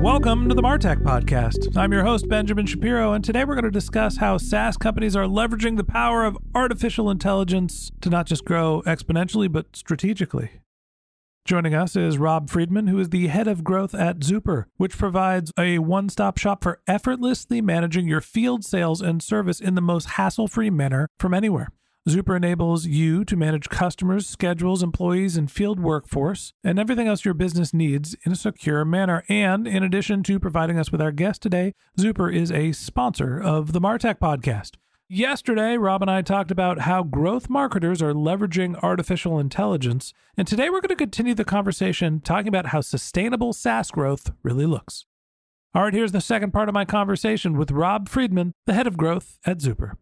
Welcome to the Martech Podcast. I'm your host, Benjamin Shapiro, and today we're going to discuss how SaaS companies are leveraging the power of artificial intelligence to not just grow exponentially, but strategically. Joining us is Rob Freedman, who is the head of growth at Zuper, which provides a one stop shop for effortlessly managing your field sales and service in the most hassle free manner from anywhere. Zuper enables you to manage customers, schedules, employees, and field workforce, and everything else your business needs in a secure manner. And in addition to providing us with our guest today, Zuper is a sponsor of the Martech podcast. Yesterday, Rob and I talked about how growth marketers are leveraging artificial intelligence. And today we're going to continue the conversation talking about how sustainable SaaS growth really looks. All right, here's the second part of my conversation with Rob Freedman, the head of growth at Zuper.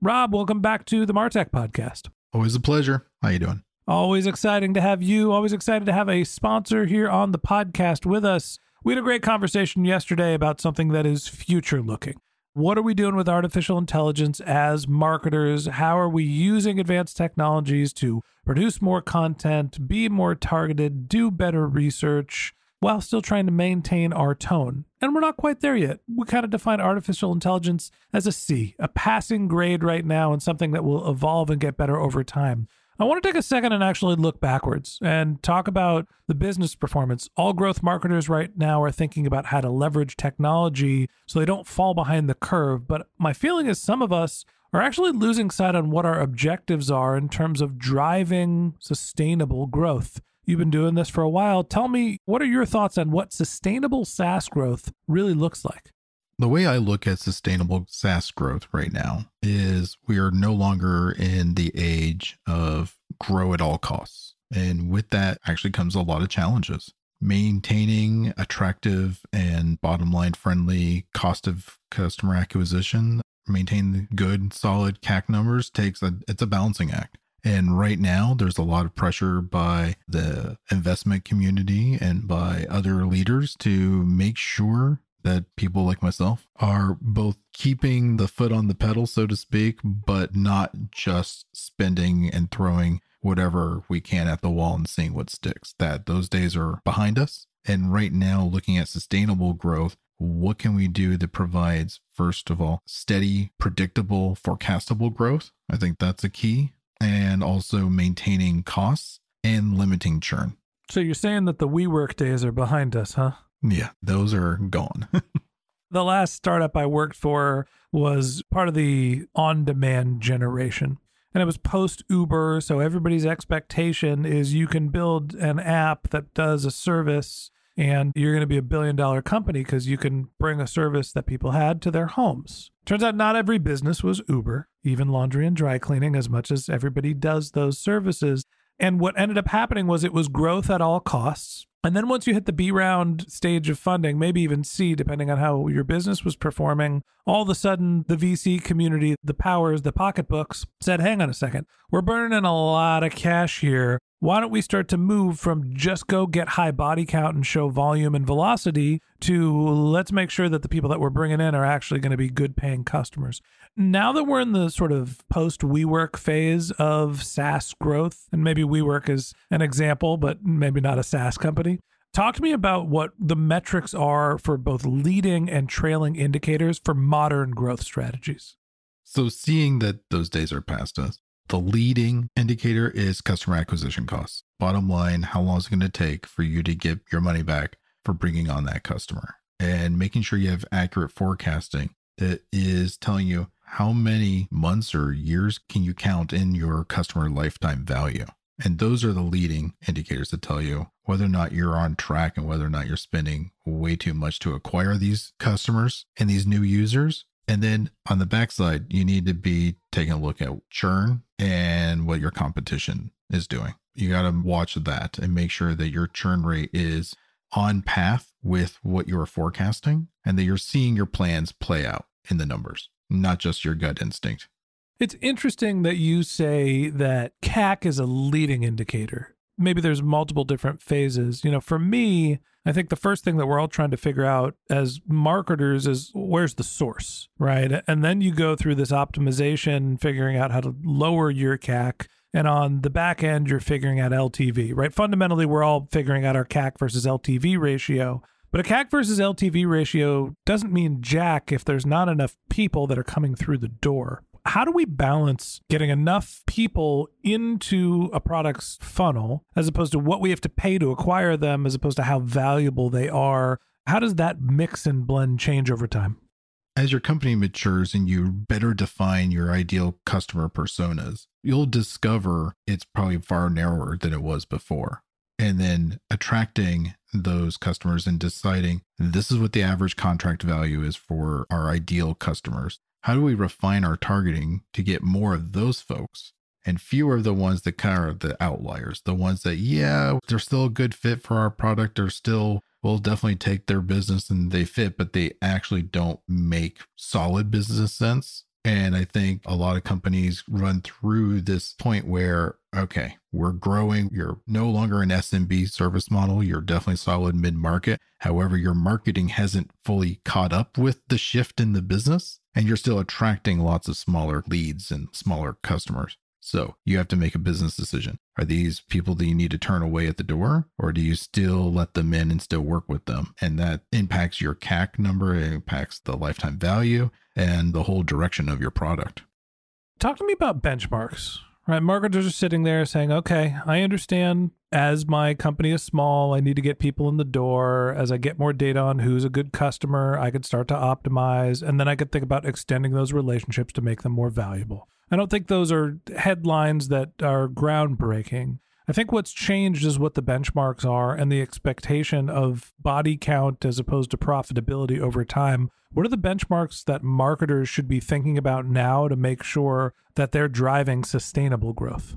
Rob, welcome back to the Martech podcast. Always a pleasure. How you doing? Always exciting to have you. Always excited to have a sponsor here on the podcast with us. We had a great conversation yesterday about something that is future looking. What are we doing with artificial intelligence as marketers? How are we using advanced technologies to produce more content, be more targeted, do better research? While still trying to maintain our tone. And we're not quite there yet. We kind of define artificial intelligence as a C, a passing grade right now, and something that will evolve and get better over time. I want to take a second and actually look backwards and talk about the business performance. All growth marketers right now are thinking about how to leverage technology so they don't fall behind the curve. But my feeling is some of us are actually losing sight on what our objectives are in terms of driving sustainable growth. You've been doing this for a while. Tell me, what are your thoughts on what sustainable SaaS growth really looks like? The way I look at sustainable SaaS growth right now is we are no longer in the age of grow at all costs. And with that actually comes a lot of challenges. Maintaining attractive and bottom line friendly cost of customer acquisition, maintain good solid CAC numbers takes a it's a balancing act. And right now, there's a lot of pressure by the investment community and by other leaders to make sure that people like myself are both keeping the foot on the pedal, so to speak, but not just spending and throwing whatever we can at the wall and seeing what sticks. That those days are behind us. And right now, looking at sustainable growth, what can we do that provides, first of all, steady, predictable, forecastable growth? I think that's a key and also maintaining costs and limiting churn. So you're saying that the WeWork days are behind us, huh? Yeah, those are gone. the last startup I worked for was part of the on demand generation. And it was post Uber. So everybody's expectation is you can build an app that does a service and you're going to be a billion dollar company because you can bring a service that people had to their homes. Turns out not every business was Uber, even laundry and dry cleaning, as much as everybody does those services. And what ended up happening was it was growth at all costs. And then once you hit the B round stage of funding, maybe even C, depending on how your business was performing, all of a sudden the VC community, the powers, the pocketbooks said, hang on a second, we're burning a lot of cash here. Why don't we start to move from just go get high body count and show volume and velocity to let's make sure that the people that we're bringing in are actually going to be good paying customers. Now that we're in the sort of post WeWork phase of SaaS growth, and maybe WeWork is an example, but maybe not a SaaS company. Talk to me about what the metrics are for both leading and trailing indicators for modern growth strategies. So, seeing that those days are past us, the leading indicator is customer acquisition costs. Bottom line, how long is it going to take for you to get your money back for bringing on that customer? And making sure you have accurate forecasting that is telling you how many months or years can you count in your customer lifetime value. And those are the leading indicators that tell you whether or not you're on track and whether or not you're spending way too much to acquire these customers and these new users and then on the backside, you need to be taking a look at churn and what your competition is doing. You got to watch that and make sure that your churn rate is on path with what you're forecasting and that you're seeing your plans play out in the numbers, not just your gut instinct. It's interesting that you say that CAC is a leading indicator. Maybe there's multiple different phases. You know, for me, I think the first thing that we're all trying to figure out as marketers is where's the source, right? And then you go through this optimization, figuring out how to lower your CAC. And on the back end, you're figuring out LTV, right? Fundamentally, we're all figuring out our CAC versus LTV ratio. But a CAC versus LTV ratio doesn't mean jack if there's not enough people that are coming through the door how do we balance getting enough people into a product's funnel as opposed to what we have to pay to acquire them as opposed to how valuable they are? How does that mix and blend change over time? As your company matures and you better define your ideal customer personas you'll discover it's probably far narrower than it was before. And then attracting those customers and deciding this is what the average contract value is for our ideal customers how do we refine our targeting to get more of those folks and fewer of the ones that kind of the outliers, the ones that, yeah, they're still a good fit for our product, they're still will definitely take their business and they fit, but they actually don't make solid business sense. And I think a lot of companies run through this point where, okay, we're growing. You're no longer an SMB service model. You're definitely solid mid market. However, your marketing hasn't fully caught up with the shift in the business, and you're still attracting lots of smaller leads and smaller customers. So you have to make a business decision. Are these people that you need to turn away at the door, or do you still let them in and still work with them? And that impacts your CAC number, it impacts the lifetime value and the whole direction of your product. Talk to me about benchmarks, right? Marketers are sitting there saying, okay, I understand as my company is small, I need to get people in the door. As I get more data on who's a good customer, I could start to optimize. And then I could think about extending those relationships to make them more valuable. I don't think those are headlines that are groundbreaking. I think what's changed is what the benchmarks are and the expectation of body count as opposed to profitability over time. What are the benchmarks that marketers should be thinking about now to make sure that they're driving sustainable growth?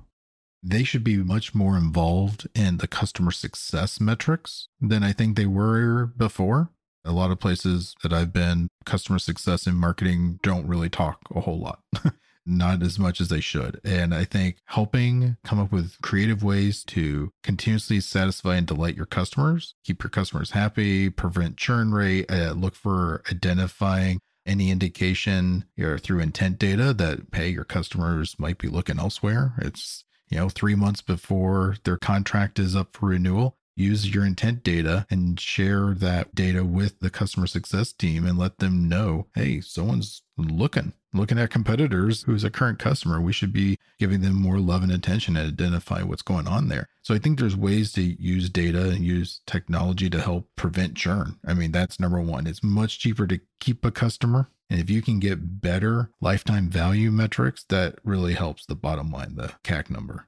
They should be much more involved in the customer success metrics than I think they were before. A lot of places that I've been, customer success and marketing don't really talk a whole lot. not as much as they should. And I think helping come up with creative ways to continuously satisfy and delight your customers, keep your customers happy, prevent churn rate, uh, look for identifying any indication know, through intent data that hey your customers might be looking elsewhere it's you know 3 months before their contract is up for renewal use your intent data and share that data with the customer success team and let them know hey someone's looking looking at competitors who's a current customer. We should be giving them more love and attention and identify what's going on there. So i think there's ways to use data and use technology to help prevent churn. I mean that's number one. It's much cheaper to keep a customer. And if you can get better lifetime value metrics that really helps the bottom line the cac number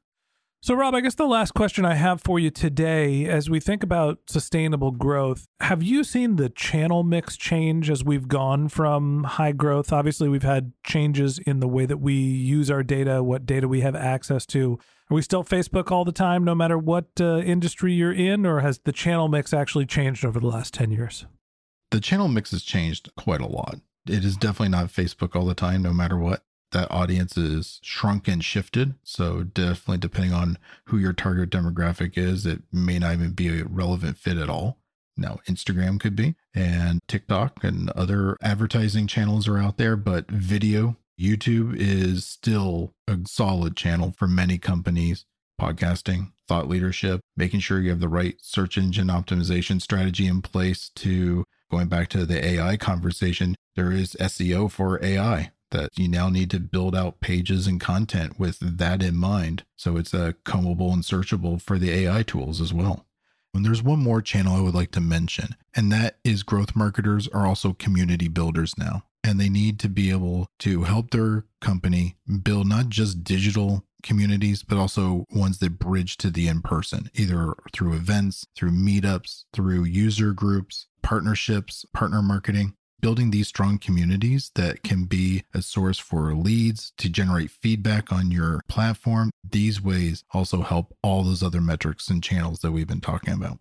so, Rob, I guess the last question I have for you today, as we think about sustainable growth, have you seen the channel mix change as we've gone from high growth? Obviously, we've had changes in the way that we use our data, what data we have access to. Are we still Facebook all the time, no matter what uh, industry you're in, or has the channel mix actually changed over the last 10 years? The channel mix has changed quite a lot. It is definitely not Facebook all the time, no matter what that audience is shrunk and shifted. So definitely depending on who your target demographic is, it may not even be a relevant fit at all. Now, Instagram could be, and TikTok and other advertising channels are out there, but video, YouTube is still a solid channel for many companies. Podcasting, thought leadership, making sure you have the right search engine optimization strategy in place to going back to the AI conversation, there is SEO for AI that you now need to build out pages and content with that in mind. So it's a combable and searchable for the AI tools as well. And there's one more channel I would like to mention, and that is growth marketers are also community builders now. And they need to be able to help their company build not just digital communities, but also ones that bridge to the in person, either through events, through meetups, through user groups, partnerships, partner marketing. Building these strong communities that can be a source for leads to generate feedback on your platform. These ways also help all those other metrics and channels that we've been talking about.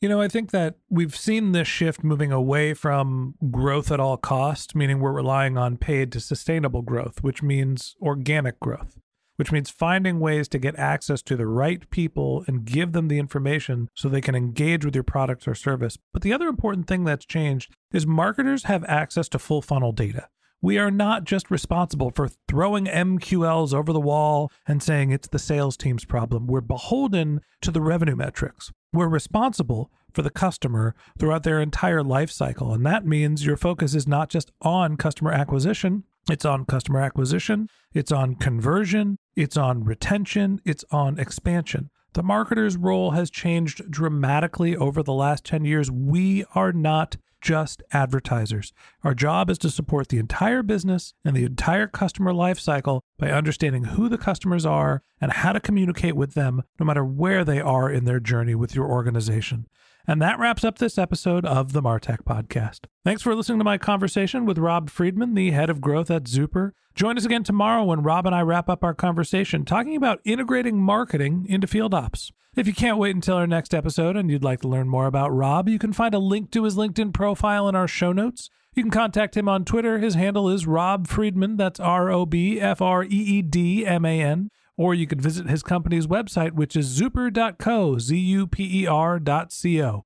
You know, I think that we've seen this shift moving away from growth at all cost, meaning we're relying on paid to sustainable growth, which means organic growth which means finding ways to get access to the right people and give them the information so they can engage with your product or service. But the other important thing that's changed is marketers have access to full funnel data. We are not just responsible for throwing MQLs over the wall and saying it's the sales team's problem. We're beholden to the revenue metrics. We're responsible for the customer throughout their entire life cycle. And that means your focus is not just on customer acquisition, it's on customer acquisition, it's on conversion, it's on retention, it's on expansion. The marketer's role has changed dramatically over the last 10 years. We are not just advertisers. Our job is to support the entire business and the entire customer lifecycle by understanding who the customers are and how to communicate with them no matter where they are in their journey with your organization. And that wraps up this episode of the Martech Podcast. Thanks for listening to my conversation with Rob Freedman, the head of growth at Zuper. Join us again tomorrow when Rob and I wrap up our conversation talking about integrating marketing into field ops. If you can't wait until our next episode and you'd like to learn more about Rob, you can find a link to his LinkedIn profile in our show notes. You can contact him on Twitter. His handle is Rob Freedman. That's R O B F R E E D M A N or you could visit his company's website, which is zuper.co, Z U P E R.co.